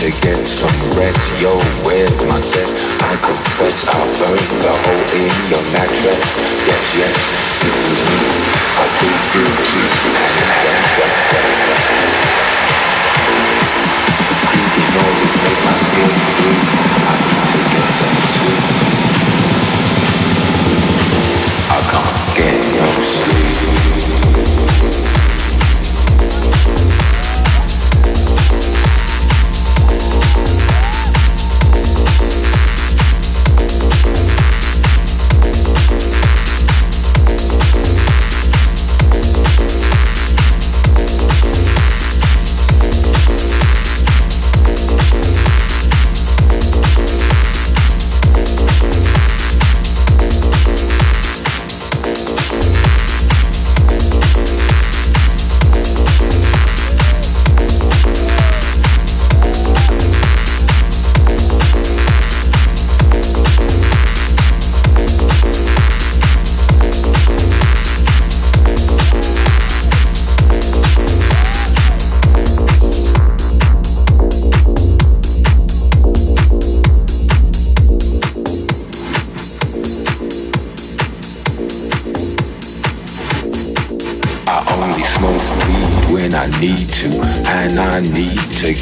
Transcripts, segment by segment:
to get some rest Yo, where's my cess? I confess I burned the hole in your mattress Yes, yes, was me I plead guilty Creepy noises make my skin creep. I need to get some sleep. I can't get no sleep.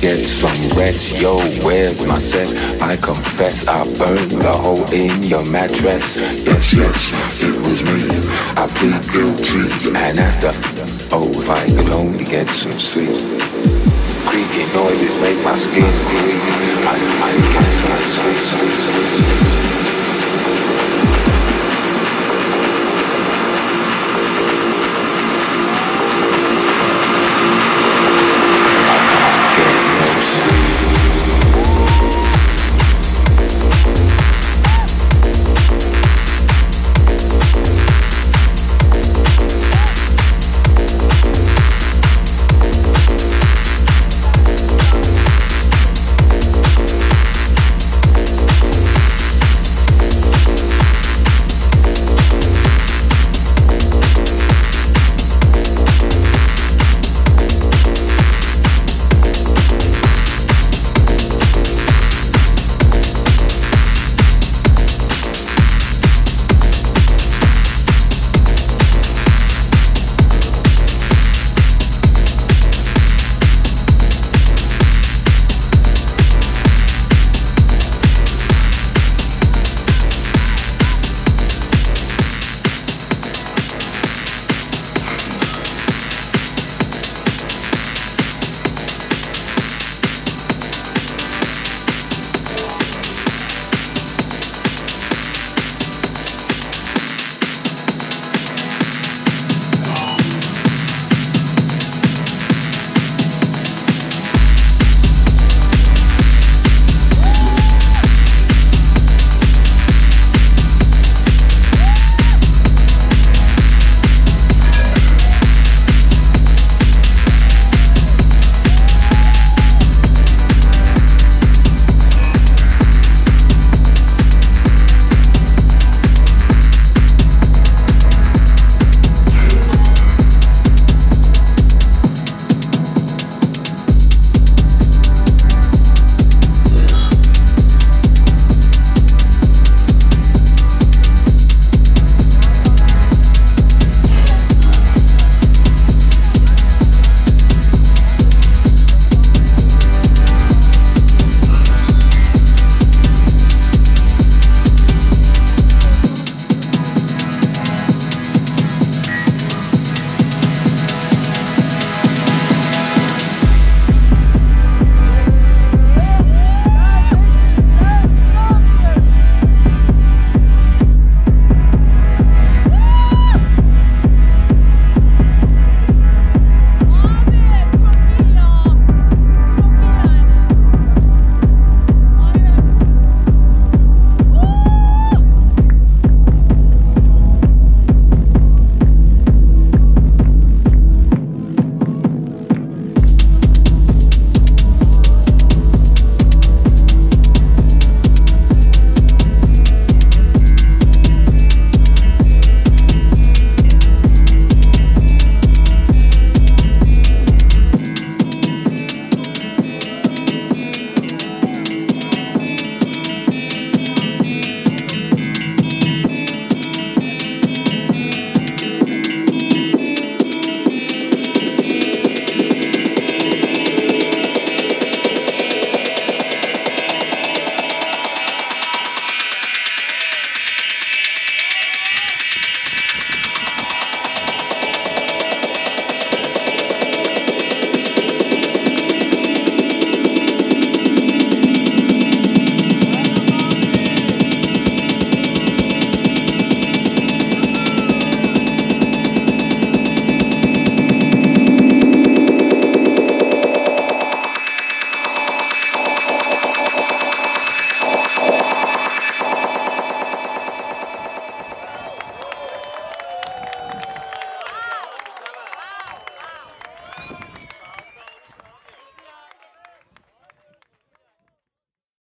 Get some rest. Yo, where's my sense? I confess I burned the hole in your mattress. Yes, yes, it was me. I plead guilty. And after, oh, if I could only get some sleep. Creaky noises make my skin creep. I, I some sleep.